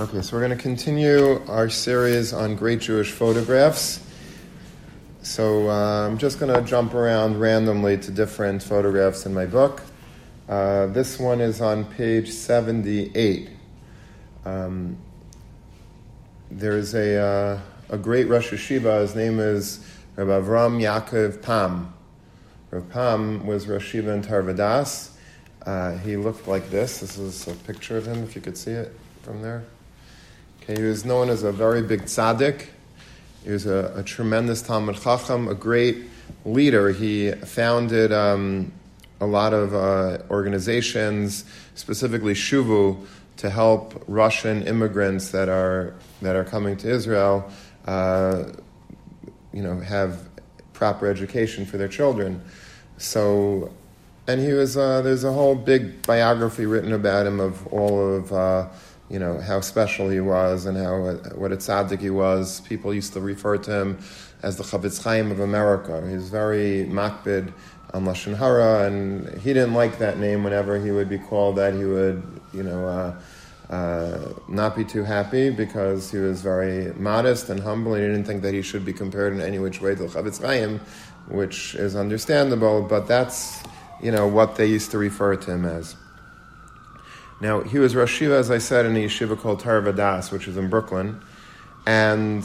Okay, so we're going to continue our series on great Jewish photographs. So uh, I'm just going to jump around randomly to different photographs in my book. Uh, this one is on page 78. Um, there's a, uh, a great Rosh Yeshiva, his name is Rabbi Avram Yaakov Pam. Rav Pam was Rosh Yeshiva in Torah Vodaath. Uh, he looked like this. This is a picture of him, if you could see it from there. Okay, he was known as a very big tzaddik. He was a, a tremendous Talmid Chacham, a great leader. He founded um, a lot of uh, organizations, specifically Shuvu, to help Russian immigrants that are that are coming to Israel, uh, you know, have proper education for their children. So, and he was uh, there's a whole big biography written about him of all of uh, you know, how special he was and how what a tzaddik he was. People used to refer to him as the Chafetz Chaim of America. He was very makpid on Lashon Hara, and he didn't like that name whenever he would be called that. He would, you know, uh, uh, not be too happy because he was very modest and humble, and he didn't think that he should be compared in any which way to Chafetz Chaim, which is understandable, but that's, you know, what they used to refer to him as. Now, he was Rosh as I said, in a yeshiva called Torah Vodaath, which is in Brooklyn. And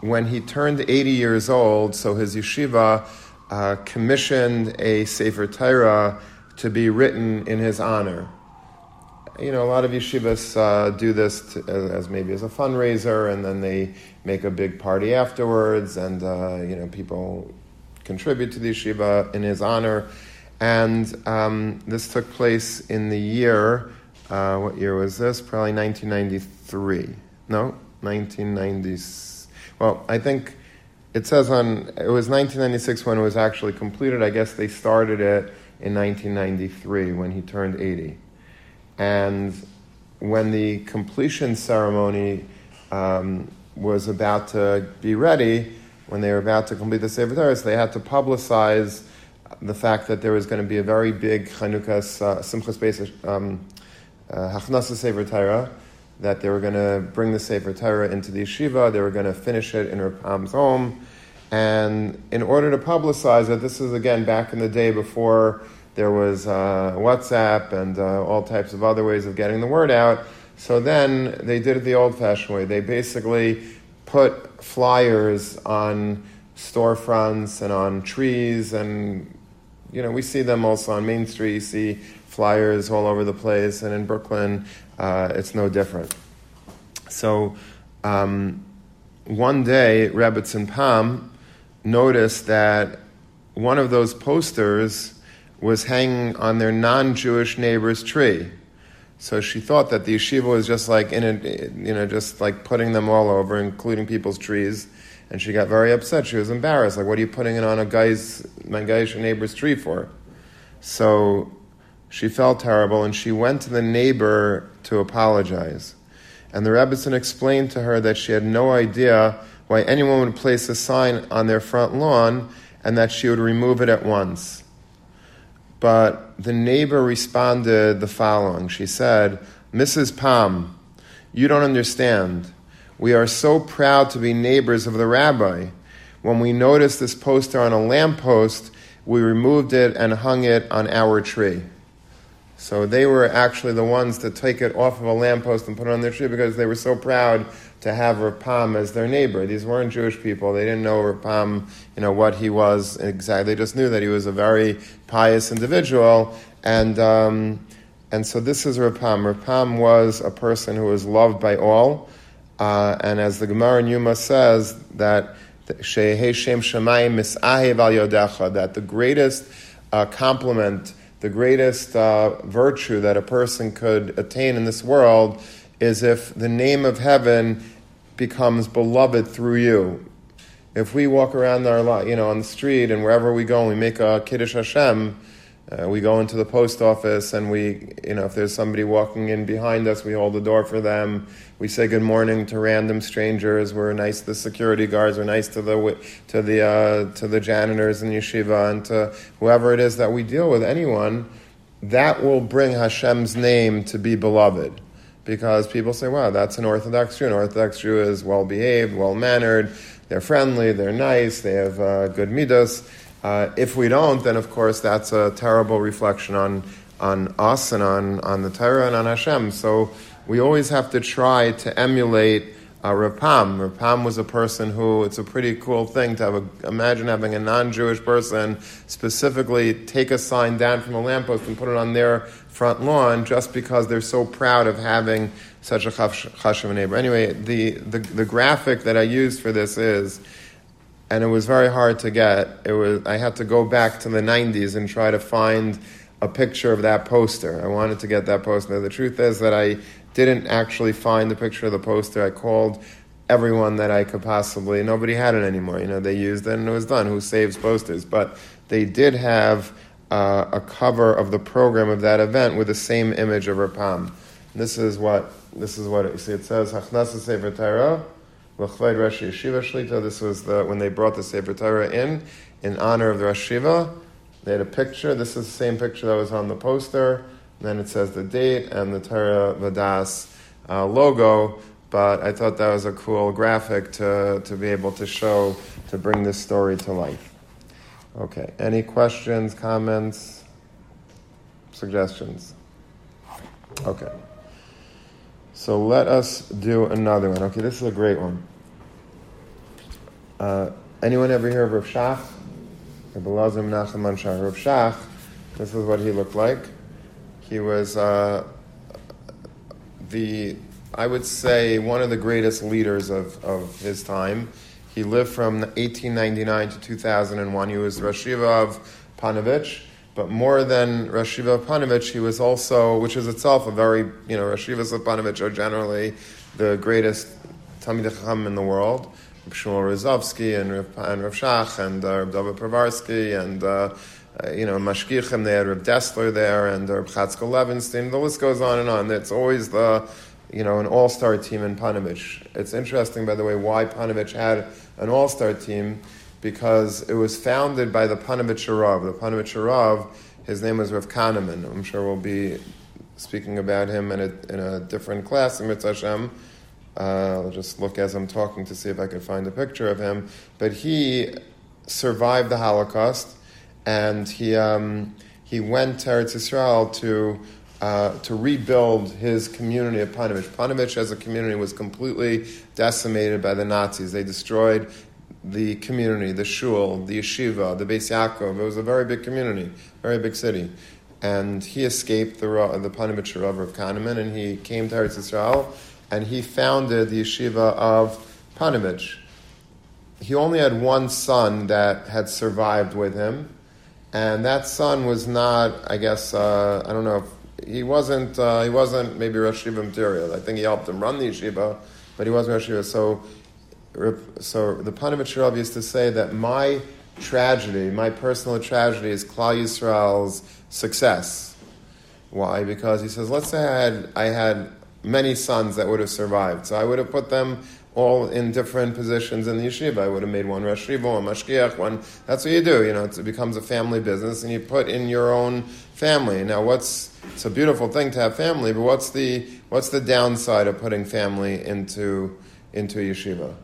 when he turned 80 years old, so his yeshiva uh, commissioned a Sefer Torah to be written in his honor. You know, a lot of yeshivas uh, do this to, as, as, maybe as a fundraiser, and then they make a big party afterwards, and uh, you know, people contribute to the yeshiva in his honor. And um, this took place in the year, uh, what year was this? Probably 1993. No, 1990. Well, I think it says on, it was 1996 when it was actually completed. I guess they started it in 1993 when he turned 80. And when the completion ceremony um, was about to be ready, when they were about to complete the Sefer Torah, they had to publicize the fact that there was going to be a very big Chanukah's uh, Simchas Beis um, uh, Hachnasa Sefer Torah, that they were going to bring the Sefer Torah into the yeshiva, they were going to finish it in Rav Pam's home, and in order to publicize it, this is again back in the day before there was uh, WhatsApp and uh, all types of other ways of getting the word out. So then they did it the old-fashioned way. They basically put flyers on storefronts and on trees and you know, we see them also on Main Street. You see flyers all over the place, and in Brooklyn, uh, it's no different. So, um, one day, Rebbetzin Pam noticed that one of those posters was hanging on their non-Jewish neighbor's tree. So she thought that the yeshiva was just like in it, you know, just like putting them all over, including people's trees. And she got very upset. She was embarrassed. Like, what are you putting it on a guy's, my guy's neighbor's tree for? So she felt terrible and she went to the neighbor to apologize. And the Rebbetzin explained to her that she had no idea why anyone would place a sign on their front lawn and that she would remove it at once. But the neighbor responded the following She said, Mrs. Pam, you don't understand. We are so proud to be neighbors of the rabbi. When we noticed this poster on a lamppost, we removed it and hung it on our tree. So they were actually the ones to take it off of a lamppost and put it on their tree because they were so proud to have Rav Pam as their neighbor. These weren't Jewish people. They didn't know Rav Pam, you know, what he was exactly. They just knew that he was a very pious individual. And, um, and so this is Rav Pam. Rapam was a person who was loved by all. Uh, and as the Gemara in Yoma says, that that the greatest uh, compliment, the greatest uh, virtue that a person could attain in this world is if the name of heaven becomes beloved through you. If we walk around our, you know, on the street and wherever we go and we make a Kiddush Hashem, uh, we go into the post office and we, you know, if there's somebody walking in behind us, we hold the door for them. We say good morning to random strangers. We're nice to the security guards. We're nice to the to the uh, to the janitors in yeshiva and to whoever it is that we deal with. Anyone that will bring Hashem's name to be beloved, because people say, wow, that's an Orthodox Jew. An Orthodox Jew is well behaved, well mannered, they're friendly, they're nice, they have uh, good midas. Uh, if we don't, then of course that's a terrible reflection on, on us and on, on the Torah and on Hashem. So we always have to try to emulate uh, Rav Pam. Rapam was a person who, it's a pretty cool thing to have a, imagine having a non Jewish person specifically take a sign down from a lamppost and put it on their front lawn just because they're so proud of having such a chashav neighbor. Anyway, the, the, the graphic that I used for this is, and it was very hard to get, it was, I had to go back to the 90s and try to find a picture of that poster. I wanted to get that poster. The truth is that I didn't actually find the picture of the poster. I called everyone that I could possibly. Nobody had it anymore. You know, they used it and it was done. Who saves posters? But they did have uh, a cover of the program of that event with the same image of Rav Pam. This is what this is what it, see. It says Hachnasa Sefer Torah. L'chved Rosh Yeshiva Shlita. This was the, when they brought the Sefer Torah in, in honor of the Rosh Yeshiva. They had a picture. This is the same picture that was on the poster. Then it says the date and the Torah Vodaath uh, logo. But I thought that was a cool graphic to, to be able to show, to bring this story to life. Okay, any questions, comments, suggestions? Okay. So let us do another one. Okay, this is a great one. Uh, anyone ever hear of Rav Shach? Rav Rav Shach, this is what he looked like. He was uh, the, I would say, one of the greatest leaders of, of his time. He lived from 1899 to 2001. He was Rosh of Ponevezh, but more than Rosh of Ponevezh, he was also, which is itself a very, you know, Rosh of Ponevezh are generally the greatest Talmid Chacham in the world. Shmuel Rozovsky and Rav, and Rav Shach and uh, Rav David Povarsky and uh, uh, you know, Mashgichim, they had Reb Dessler there, and Reb Chatzkel Levenstein. The list goes on and on. It's always the, you know, an all-star team in Ponevezh. It's interesting, by the way, why Ponevezh had an all-star team, because it was founded by the Ponevezh Rav. The Ponevezh Rav, his name was Rav Kahaneman. I'm sure we'll be speaking about him in a, in a different class in Mitzvah. Uh, I'll just look as I'm talking to see if I can find a picture of him. But he survived the Holocaust and he um, he went to Eretz Yisrael to uh, to rebuild his community of Ponevezh. Ponevezh as a community was completely decimated by the Nazis. They destroyed the community, the shul, the yeshiva, the Beis Yaakov. It was a very big community, very big city. And he escaped the, the Ponevezh Rav of Kahaneman and he came to Eretz Yisrael and he founded the yeshiva of Ponevezh. He only had one son that had survived with him, and that son was not, I guess, uh, I don't know if he wasn't, uh, he wasn't maybe Rosh Yeshiva material. I think he helped him run the yeshiva, but he wasn't Rosh Yeshiva. So, so the Ponevezh Rav used to say that my tragedy, my personal tragedy, is Klal Yisrael's success. Why? Because he says, let's say I had, I had many sons that would have survived, so I would have put them all in different positions in the yeshiva. I would have made one Rosh one Mashgiach, one. That's what you do. You know, it becomes a family business, and you put in your own family. Now, what's it's a beautiful thing to have family, but what's the what's the downside of putting family into into yeshiva?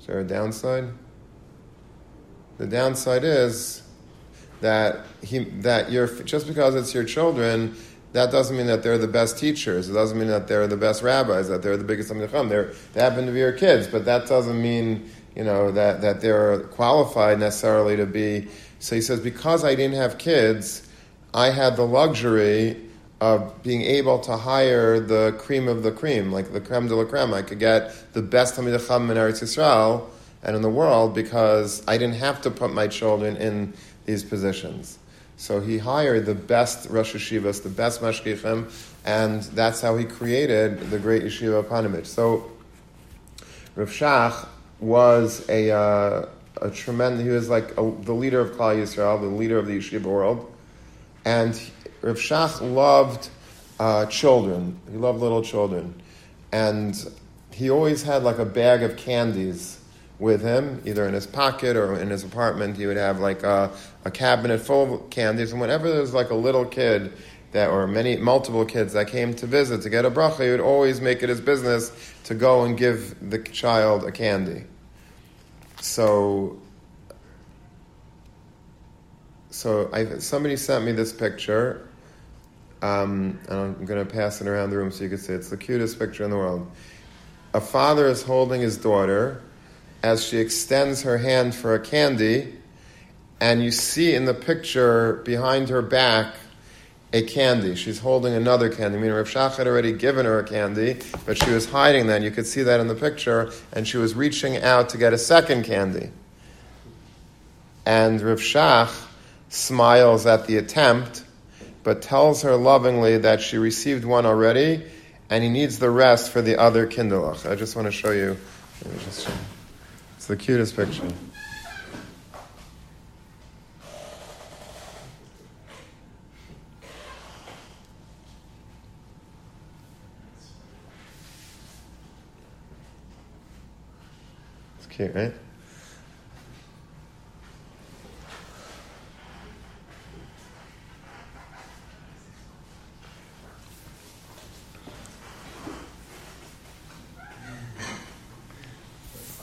Is there a downside? The downside is that he that you're just because it's your children that doesn't mean that they're the best teachers. It doesn't mean that they're the best rabbis, that they're the biggest Amnicham. They're, they happen to be your kids, but that doesn't mean, you know, that, that they're qualified necessarily to be. So he says, because I didn't have kids, I had the luxury of being able to hire the cream of the cream, like the creme de la creme. I could get the best Chacham in Eretz Yisrael and in the world because I didn't have to put my children in these positions. So he hired the best Rosh Yeshivas, the best Mashgichim, and that's how he created the great Yeshiva of Ponevezh. So Rav Shach was a, uh, a tremendous, he was like a, the leader of Klal Yisrael, the leader of the Yeshiva world. And Rav Shach loved uh, children. He loved little children. And he always had like a bag of candies with him, either in his pocket or in his apartment. He would have like a, a cabinet full of candies, and whenever there was like a little kid that, or many multiple kids that came to visit to get a bracha, he would always make it his business to go and give the child a candy. So, so I, somebody sent me this picture, um, and I'm going to pass it around the room so you can see. It's the cutest picture in the world. A father is holding his daughter as she extends her hand for a candy, and you see in the picture behind her back a candy. She's holding another candy. I mean, Rav Shach had already given her a candy, but she was hiding that. You could see that in the picture, and she was reaching out to get a second candy. And Rav Shach smiles at the attempt, but tells her lovingly that she received one already, and he needs the rest for the other kindlech. I just want to show you. The cutest picture. It's cute, right?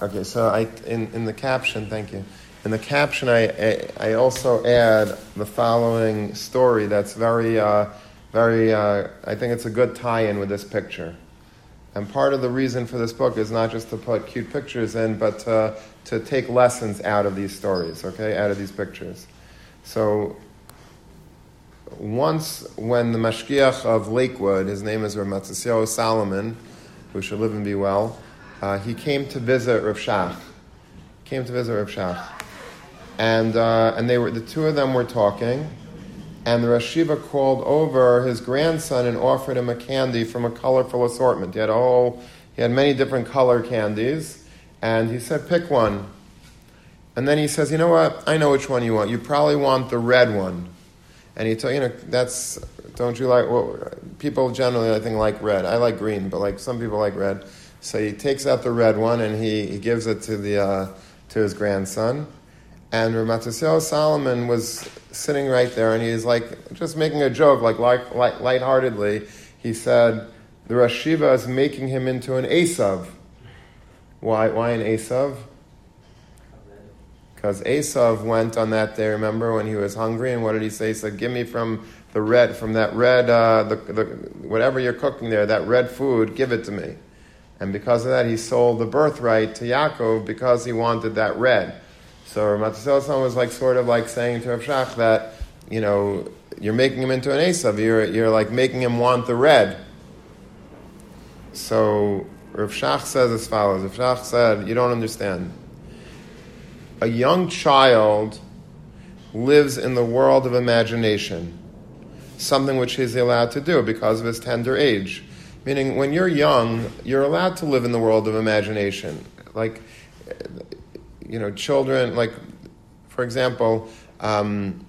Okay, so I in, in the caption, thank you. In the caption, I, I, I also add the following story that's very, uh, very, uh, I think it's a good tie in with this picture. And part of the reason for this book is not just to put cute pictures in, but to, to take lessons out of these stories, okay, out of these pictures. So, once when the Mashgiach of Lakewood, his name is Rav Matisyahu Salomon, who should live and be well, uh, he came to visit Rav Shach. Came to visit Rav Shach. And, uh, and they were, the two of them were talking, and the Rosh called over his grandson and offered him a candy from a colorful assortment. He had a whole, he had many different color candies, and he said, "Pick one." And then he says, "You know what? I know which one you want. You probably want the red one." And he told you know that's don't you like? Well, people generally I think like red. I like green, but like some people like red. So he takes out the red one and he, he gives it to the uh, to his grandson. And Rav Matisyahu Salomon was sitting right there, and he's like just making a joke, like light, light, lightheartedly. He said, "The Rosh Yeshiva is making him into an Esav." Why? Why an Esav? Because Esav went on that day. Remember when he was hungry, and what did he say? He said, "Give me from the red, from that red, uh, the, the, whatever you're cooking there, that red food. Give it to me." And because of that, he sold the birthright to Yaakov because he wanted that red. So Matasel was like sort of like saying to Rav Shach that, you know, you're making him into an Esav, you're, you're like making him want the red. So Rav Shach says as follows Rav Shach said, You don't understand. A young child lives in the world of imagination, something which he's allowed to do because of his tender age. Meaning, when you're young, you're allowed to live in the world of imagination. Like, you know, children, like, for example, um,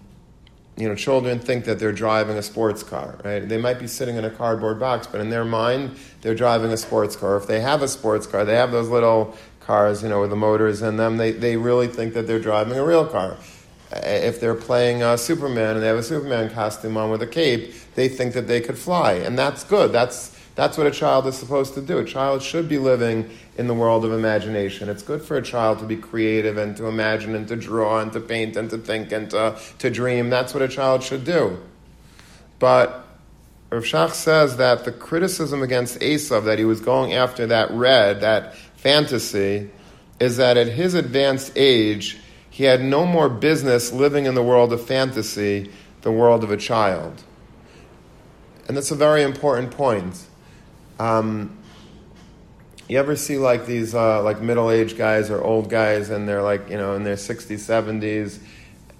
you know, children think that they're driving a sports car, right? They might be sitting in a cardboard box, but in their mind, they're driving a sports car. If they have a sports car, they have those little cars, you know, with the motors in them, they, they really think that they're driving a real car. If they're playing uh, Superman and they have a Superman costume on with a cape, they think that they could fly. And that's good. That's, that's what a child is supposed to do. A child should be living in the world of imagination. It's good for a child to be creative and to imagine and to draw and to paint and to think and to, to dream. That's what a child should do. But Rav Shach says that the criticism against Esav, that he was going after that red, that fantasy, is that at his advanced age, he had no more business living in the world of fantasy, the world of a child. And that's a very important point. Um, you ever see like these uh, like middle aged guys or old guys, and they're like you know in their sixties, seventies,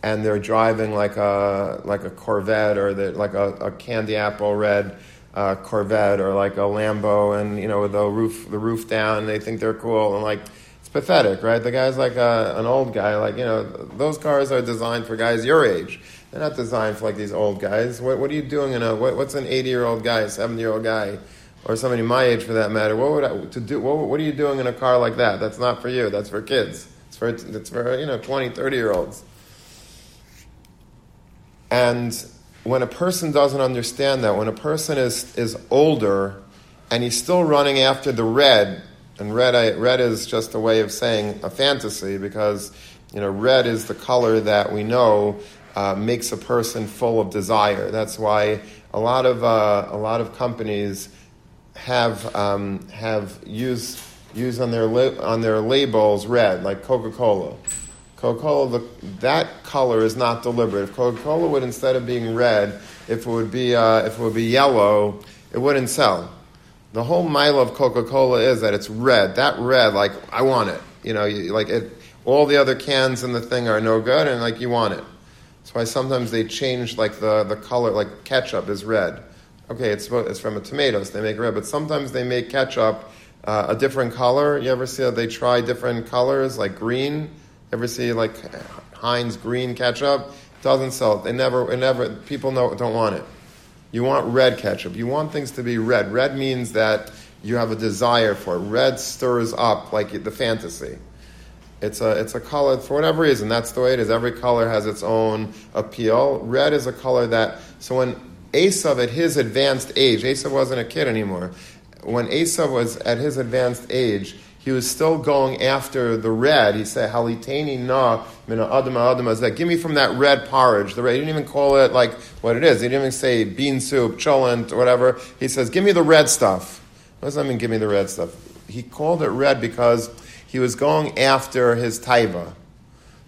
and they're driving like a like a Corvette or the, like a, a candy apple red uh, Corvette or like a Lambo, and you know with the roof the roof down, and they think they're cool, and like it's pathetic, right? The guy's like a, an old guy, like you know those cars are designed for guys your age. They're not designed for like these old guys. What, what are you doing in a what, what's an eighty year old guy, seventy year old guy? Or somebody my age for that matter, what would I, to do? What, what, are you doing in a car like that? That's not for you. That's for kids. It's for it's for you know 20, 30 year olds. And when a person doesn't understand that, when a person is, is older and he's still running after the red, and red, I, red is just a way of saying a fantasy because you know red is the color that we know uh, makes a person full of desire. That's why a lot of uh, a lot of companies have um, have use use on their li- on their labels red, like Coca Cola. Coca Cola, that color is not deliberate. If Coca Cola would instead of being red, if it would be uh, if it would be yellow, it wouldn't sell. The whole mile of Coca Cola is that it's red. That red, like I want it. You know, you, like it. All the other cans in the thing are no good, and like you want it. That's why sometimes they change like the, the color. Like ketchup is red. Okay, it's it's from a tomato, so they make red. But sometimes they make ketchup uh, a different color. You ever see how they try different colors, like green? Ever see like Heinz green ketchup? Doesn't sell. They never, it never. People know, don't want it. You want red ketchup. You want things to be red. Red means that you have a desire for it. Red stirs up like the fantasy. It's a, it's a color, for whatever reason, that's the way it is. Every color has its own appeal. Red is a color that, so when Esav at his advanced age, Esav wasn't a kid anymore, when Esav was at his advanced age, he was still going after the red. He said, Halitani na mina adama adama that give me from that red porridge. The red, he didn't even call it like what it is. He didn't even say bean soup, cholent, or whatever. He says, give me the red stuff. What does that mean, give me the red stuff? He called it red because he was going after his taiva.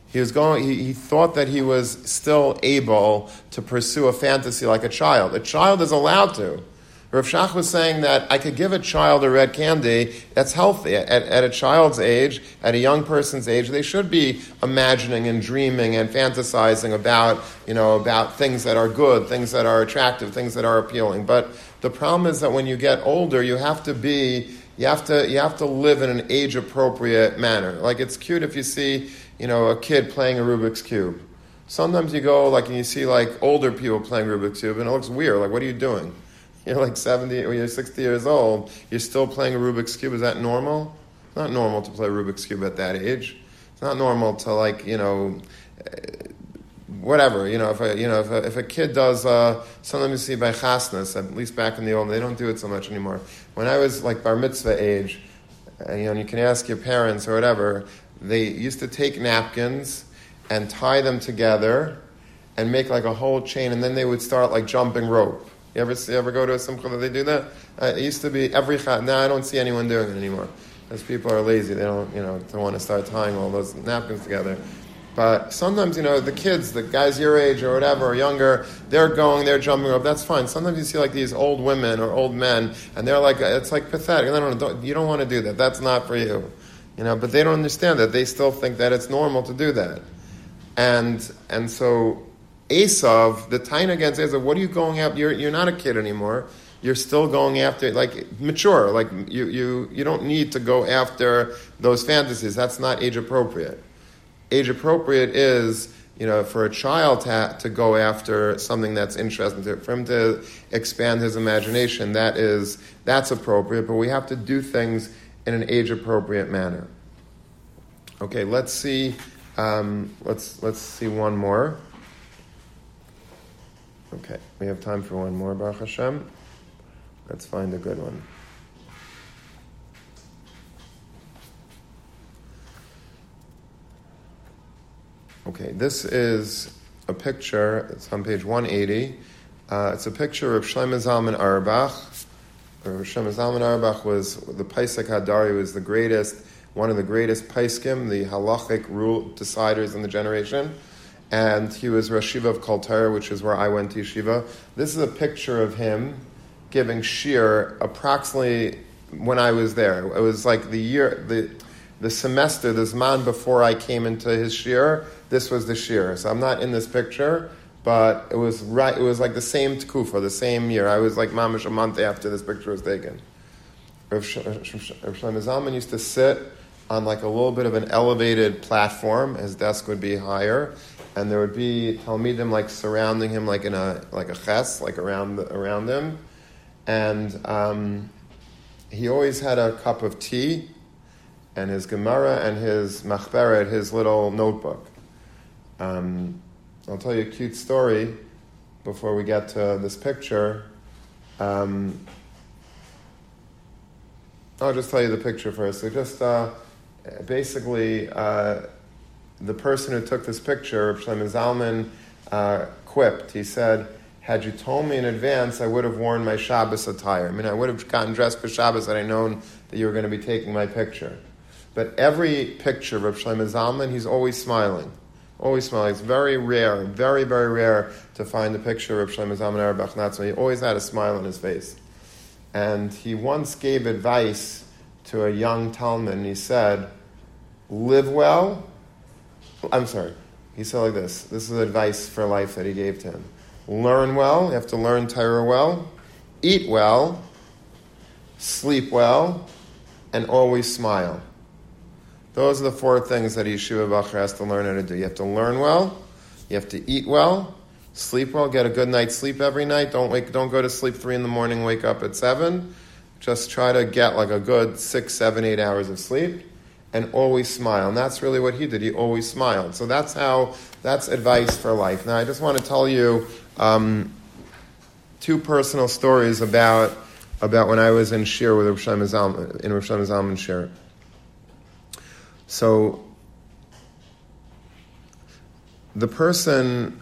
He was going. He, he thought that he was still able to pursue a fantasy like a child. A child is allowed to. Rav Shach was saying that I could give a child a red candy that's healthy. At, at, a child's age, at a young person's age, they should be imagining and dreaming and fantasizing about, you know, about things that are good, things that are attractive, things that are appealing. But the problem is that when you get older, you have to be, you have to, you have to live in an age appropriate manner. Like it's cute if you see, you know, a kid playing a Rubik's Cube. Sometimes you go like and you see like older people playing Rubik's Cube and it looks weird. Like, what are you doing? you're like 70 or you're 60 years old, you're still playing a Rubik's Cube. Is that normal? It's not normal to play Rubik's Cube at that age. It's not normal to, like, you know, whatever, you know, if a, you know, if a, if a kid does, uh, something you see by chasnas, at least back in the old, they don't do it so much anymore. When I was like bar mitzvah age, uh, you know, and you can ask your parents or whatever, they used to take napkins and tie them together and make like a whole chain, and then they would start like jumping rope. You ever see, ever go to a simcha that they do that? Uh, it used to be every chat. Now I don't see anyone doing it anymore. Because people are lazy. They don't, you know, don't want to start tying all those napkins together. But sometimes, you know, the kids, the guys your age or whatever, or younger, they're going, they're jumping rope. That's fine. Sometimes you see like these old women or old men, and they're like, it's like pathetic. Don't, don't, you don't want to do that. That's not for you. You know, but they don't understand that. They still think that it's normal to do that. And, and so Esav, the Taina against Esav, what are you going after? You're, you're not a kid anymore. You're still going after, like, mature. Like, you, you, you don't need to go after those fantasies. That's not age appropriate. Age appropriate is, you know, for a child to, to go after something that's interesting to, for him to expand his imagination. That is, that's appropriate, but we have to do things in an age appropriate manner. Okay, let's see. Um, let's let's see one more. Okay, we have time for one more, Baruch Hashem. Let's find a good one. Okay, this is a picture, it's on page 180. Uh, it's a picture of Shlomo Zalman Auerbach. Shlomo Zalman Auerbach was the Posek Hador, was the greatest, one of the greatest Poskim, the halachic rule deciders in the generation and he was Rosh of Kol Torah, which is where I went to Yeshiva. This is a picture of him giving shiur approximately when I was there. It was like the year, the, the semester, the Zman before I came into his shiur, this was the shiur. So I'm not in this picture, but it was right, it was like the same tkufa, the same year. I was like mamish a month after this picture was taken. Rav Shlomo Zalman used to sit on like a little bit of an elevated platform. His desk would be higher, and there would be talmidim like surrounding him, like in a like a ches, like around around him, and um, he always had a cup of tea, and his gemara and his machberet, his little notebook. Um, I'll tell you a cute story. before we get to this picture. Um, I'll just tell you the picture first. So just uh, basically, uh, the person who took this picture, Shlomo Zalman, uh, quipped. He said, "Had you told me in advance, I would have worn my Shabbos attire. I mean, I would have gotten dressed for Shabbos had I known that you were going to be taking my picture." But every picture of Shlomo Zalman, he's always smiling. Always smiling. It's very rare, very, very rare to find a picture of Shlomo Zalman Auerbach He always had a smile on his face. And he once gave advice to a young Talmid, he said, Live well. I'm sorry. He said like this this is advice for life that he gave to him. Learn well, you have to learn Torah well, eat well, sleep well, and always smile. Those are the four things that Yeshiva Bochur has to learn how to do. You have to learn well, you have to eat well, sleep well, get a good night's sleep every night. Don't wake, don't go to sleep three in the morning, wake up at seven. Just try to get like a good six, seven, eight hours of sleep and always smile. And that's really what he did. He always smiled. So that's how, that's advice for life. Now, I just want to tell you um, two personal stories about, about when I was in Shiur with Shlomo Zalman, in Shlomo Zalman Shiur. So, the person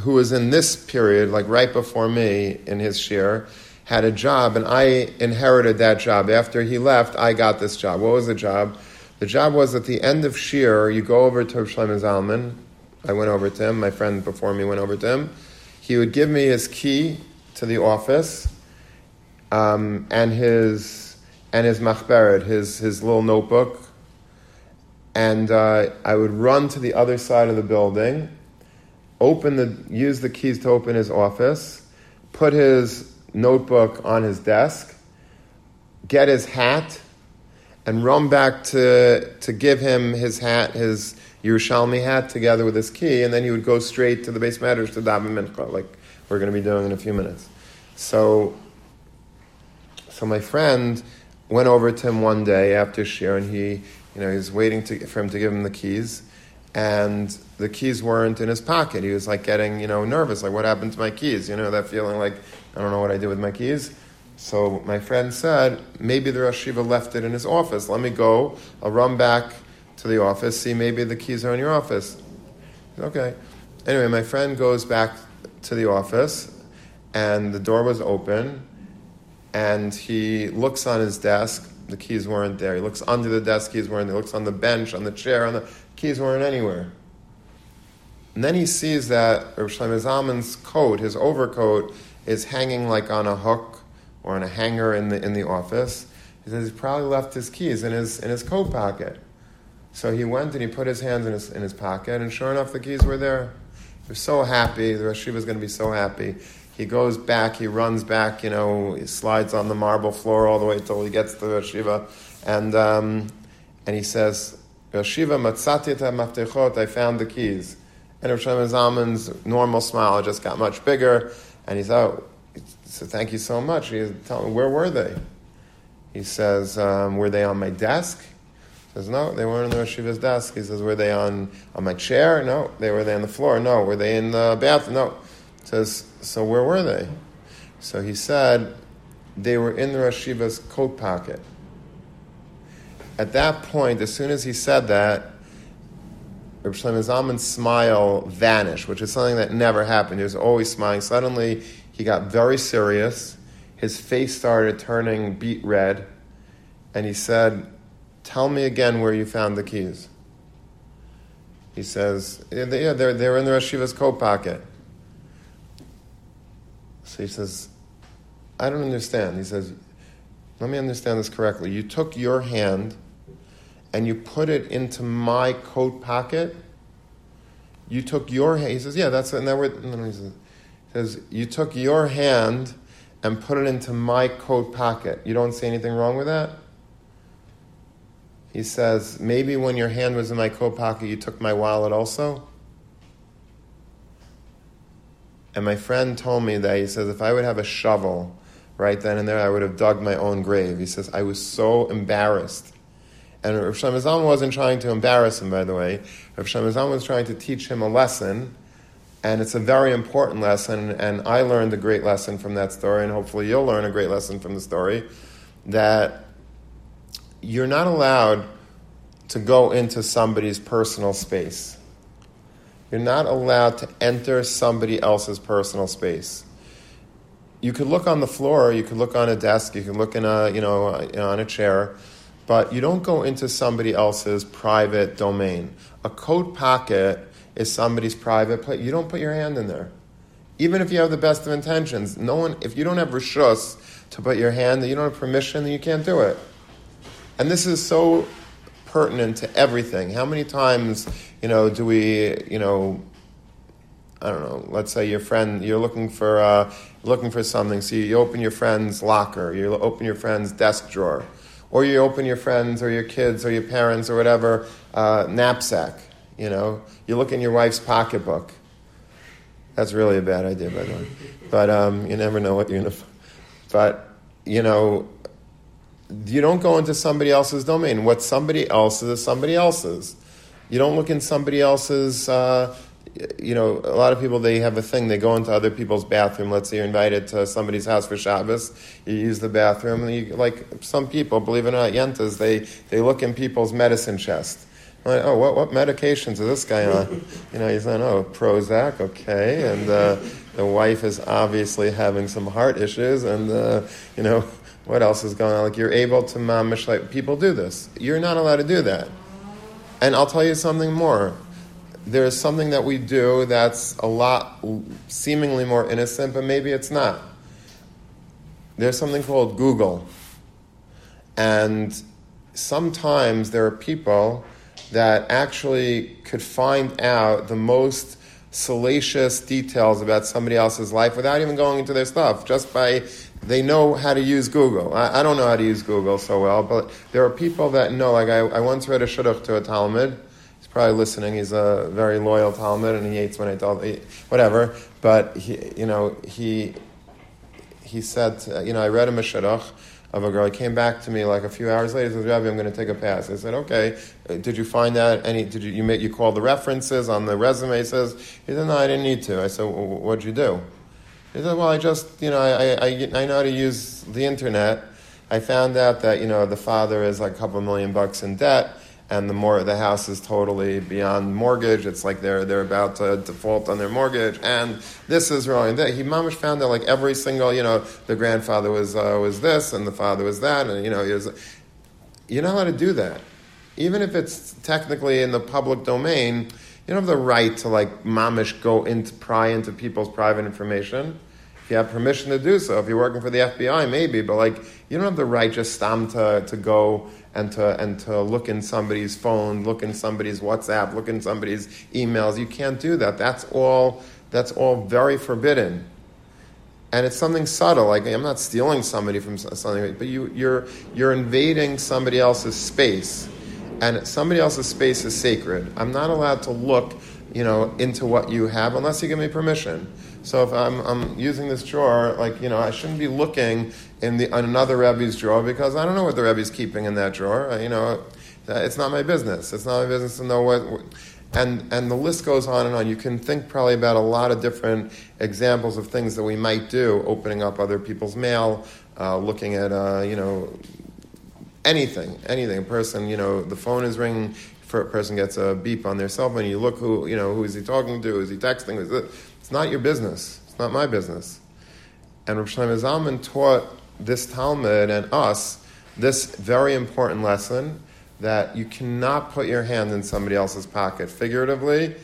who was in this period, like right before me in his share, had a job, and I inherited that job. After he left, I got this job. What was the job? The job was at the end of Shiur, you go over to Shlomo Zalman. I went over to him. My friend before me went over to him. He would give me his key to the office um, and his and his machberet, his his little notebook, and uh, I would run to the other side of the building, open the use the keys to open his office, put his notebook on his desk, get his hat and run back to, to give him his hat, his Yerushalmi hat, together with his key, and then he would go straight to the beis medrash to daven mincha, like we're going to be doing in a few minutes. So, so my friend went over to him one day after shiur, and he, you know, he was waiting to, for him to give him the keys, and the keys weren't in his pocket. He was like getting, you know, nervous, like what happened to my keys? You know, that feeling like I don't know what I did with my keys. So my friend said, maybe the Rosh Yeshiva left it in his office. Let me go. I'll run back to the office, see maybe the keys are in your office. Okay. Anyway, my friend goes back to the office, and the door was open, and he looks on his desk. The keys weren't there. He looks under the desk, keys weren't there. He looks on the bench, on the chair, on the keys weren't anywhere. And then he sees that Rav Shlomo Zalman's coat, his overcoat, is hanging like on a hook or on a hanger in the, in the office. He says he probably left his keys in his, in his coat pocket. So he went and he put his hands in his, in his pocket, and sure enough, the keys were there. They're so happy. The Rosh is going to be so happy. He goes back, he runs back, you know, he slides on the marble floor all the way till he gets to the Shiva. and, um, and he says, Rosh matzati maftechot, I found the keys. And Rosh Zalman's normal smile just got much bigger, and he thought, he said, Thank you so much. He said, Tell me, where were they? He says, um, Were they on my desk? He says, No, they weren't on the Shiva's desk. He says, Were they on, on my chair? No. They were they on the floor? No. Were they in the bathroom? No. Says, So where were they? So he said, They were in the Rosh Yeshiva's coat pocket. At that point, as soon as he said that, Reb Shlomo smile vanished, which is something that never happened. He was always smiling. Suddenly, he got very serious. His face started turning beet red. And he said, Tell me again where you found the keys. He says, Yeah, they're, they're in the Rosh Yeshiva's coat pocket. So he says, I don't understand. He says, Let me understand this correctly. You took your hand and you put it into my coat pocket. You took your hand. He says, Yeah, that's it. And then, and then he says, says, You took your hand and put it into my coat pocket. You don't see anything wrong with that? He says, Maybe when your hand was in my coat pocket, you took my wallet also? And my friend told me that he says, If I would have a shovel right then and there, I would have dug my own grave. He says, I was so embarrassed. And Rav Shlomo wasn't trying to embarrass him, by the way. Rav Shlomo was trying to teach him a lesson And it's a very important lesson, and I learned a great lesson from that story, and hopefully you'll learn a great lesson from the story that you're not allowed to go into somebody's personal space. You're not allowed to enter somebody else's personal space. You could look on the floor, you could look on a desk, you could look in a, you know, uh, on a chair, but you don't go into somebody else's private domain. A coat pocket is somebody's private place. You don't put your hand in there. Even if you have the best of intentions, no one, if you don't have rishus to put your hand, you don't have permission, then you can't do it. And this is so pertinent to everything. How many times, you know, do we, you know, I don't know. Let's say your friend, you're looking for uh, looking for something. So you open your friend's locker, you open your friend's desk drawer, or you open your friends or your kids or your parents or whatever uh, knapsack. You know, you look in your wife's pocketbook. That's really a bad idea, by the way. But um, you never know what you're gonna. But you know, you don't go into somebody else's domain. What somebody else's is somebody else's. You don't look in somebody else's. Uh, you know, a lot of people they have a thing. They go into other people's bathroom. Let's say you're invited to somebody's house for Shabbos. You use the bathroom, and you, like some people, believe it or not, yentas, they they look in people's medicine chest. Like, oh, what, what medications is this guy on? You know, he's on, oh, Prozac, okay. And uh, the wife is obviously having some heart issues, and, uh, you know, what else is going on? Like you're able to mamish, like people do this. You're not allowed to do that. And I'll tell you something more. There's something that we do that's a lot seemingly more innocent, but maybe it's not. There's something called Google. And sometimes there are people that actually could find out the most salacious details about somebody else's life without even going into their stuff, just by they know how to use Google. I, I, don't know how to use Google so well, but there are people that know. Like I, I once read a shidduch to a Talmid. He's probably listening. He's a very loyal Talmid, and he hates when I tell whatever. But he, you know, he he said, you know, I read him a shidduch of a girl. He came back to me like a few hours later. He says, Rabbi, I'm going to take a pass. I said, okay. Did you find that? Any? Did you you, you call the references on the resume? He says, he said, no, I didn't need to. I said, well, what'd you do? He said, well, I just, you know, I, I, I know how to use the internet. I found out that, you know, the father is like a couple million bucks in debt and the more the house is totally beyond mortgage. It's like they're they're about to default on their mortgage, and this is wrong. That he mamish found that like every single you know the grandfather was uh, was this and the father was that, and you know he was. You're not allowed to do that, even if it's technically in the public domain. You don't have the right to like mamish go into pry into people's private information. If you have permission to do so, if you're working for the FBI, maybe, but like you don't have the right just stam to, to go and to and to look in somebody's phone, look in somebody's WhatsApp, look in somebody's emails. You can't do that. That's all that's all very forbidden. And it's something subtle. Like I'm not stealing somebody from something, but you, you're you're invading somebody else's space, and somebody else's space is sacred. I'm not allowed to look, you know, into what you have unless you give me permission. So if I'm, I'm using this drawer, like, you know, I shouldn't be looking in, the, another Rebbe's drawer because I don't know what the Rebbe's keeping in that drawer. You know, it's not my business. It's not my business to know what. And, and the list goes on and on. You can think probably about a lot of different examples of things that we might do, opening up other people's mail, uh, looking at, uh, you know, anything, anything. A person, you know, the phone is ringing, a person gets a beep on their cell phone, you look who, you know, who is he talking to, is he texting, is it, it's not your business. It's not my business. And Rav Shlomo Zalman taught this Talmid and us this very important lesson that you cannot put your hand in somebody else's pocket, figuratively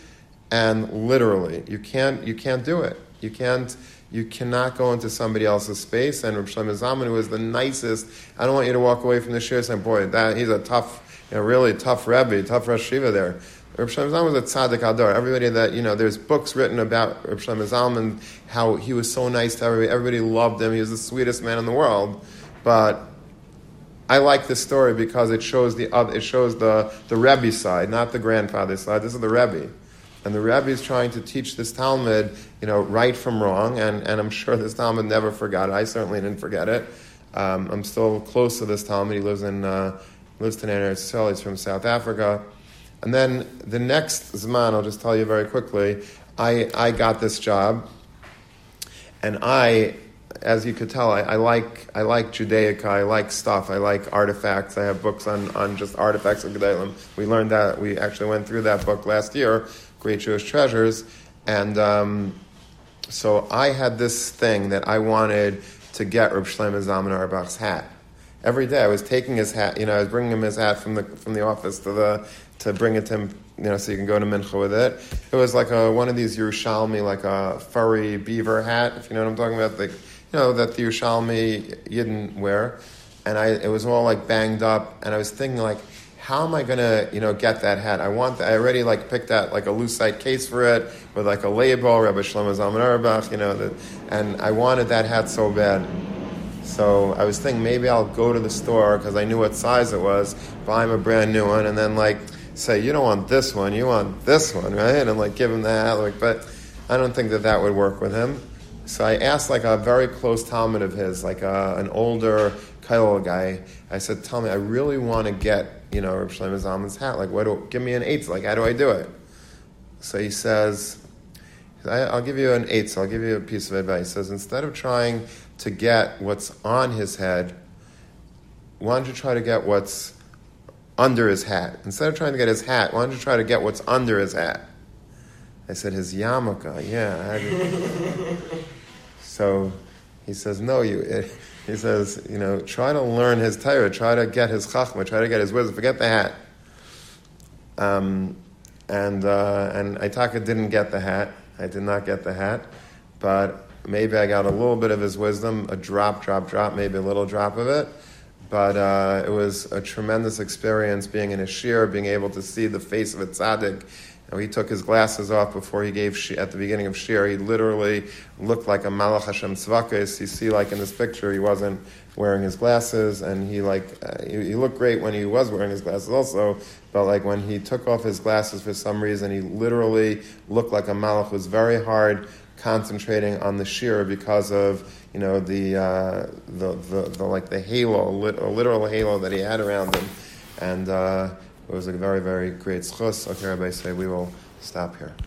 and literally. You can't, you can't do it. You can't, you cannot go into somebody else's space. And Rav Shlomo Zalman, who was the nicest, I don't want you to walk away from the shiur saying, boy, that, he's a tough, you know, really tough Rebbe, tough Rosh Shiva there. Reb Shlomo Zalman was a tzaddik ador. Everybody that you know, there's books written about Reb Shlomo Zalman, how he was so nice to everybody. Everybody loved him. He was the sweetest man in the world. But I like this story because it shows the other, it shows the the Rebbe side, not the grandfather side. This is the Rebbe, and the Rebbe is trying to teach this Talmid, you know, right from wrong. And and I'm sure this Talmid never forgot it. I certainly didn't forget it. Um, I'm still close to this Talmid. He lives in uh, lives in Eretz He's from South Africa. And then the next Zman, I'll just tell you very quickly, I, I got this job, and I, as you could tell, I, I, like I like Judaica. I like stuff. I like artifacts. I have books on, on just artifacts of Gedolim. We learned that. We actually went through that book last year, Great Jewish Treasures, and um, so I had this thing that I wanted to get Reb Shlomo Zalman Auerbach's hat. Every day I was taking his hat, you know, I was bringing him his hat from the from the office to the to bring it to him, you know, so you can go to mincha with it. It was like a one of these Yerushalmi, like a furry beaver hat, if you know what I'm talking about, like you know that the Yerushalmi didn't wear, and I it was all like banged up, and I was thinking like how am I gonna, you know, get that hat? I want. I already like picked out like a lucite case for it with like a label, Rabbi Shlomo Zalman Auerbach, you know, the, and I wanted that hat so bad. So I was thinking maybe I'll go to the store because I knew what size it was, buy him a brand new one, and then like say, you don't want this one, you want this one, right? And like give him the hat, like. But I don't think that that would work with him. So I asked like a very close Talmid of his, like a, an older Kyle guy. I said, "Tell me, I really want to get you know, Reb Shlomo Zalman's hat. Like, what do, give me an eitzah. Like, how do I do it? So he says, I'll give you an. So I'll give you a piece of advice. He says, instead of trying to get what's on his head, why don't you try to get what's under his hat? Instead of trying to get his hat, why don't you try to get what's under his hat? I said, his yarmulke. Yeah. so he says, no, you. It, he says, you know, try to learn his Torah, try to get his chachma, try to get his wisdom. Forget the hat. Um, and uh, and Itaka didn't get the hat. I did not get the hat, but maybe I got a little bit of his wisdom, a drop, drop, drop, maybe a little drop of it. But uh, it was a tremendous experience being in a shiur, being able to see the face of a tzaddik now, he took his glasses off before he gave at the beginning of Shiur. He literally looked like a Malach Hashem Tzvakis. You see, like in this picture, he wasn't wearing his glasses, and he like uh, he, he, looked great when he was wearing his glasses also. But like when he took off his glasses for some reason, he literally looked like a Malach. Was very hard concentrating on the Shiur because of you know the uh, the, the, the like the halo, a literal halo that he had around him, and. Uh, it was a very, very great zchus. Okay, Rabbi, say we will stop here.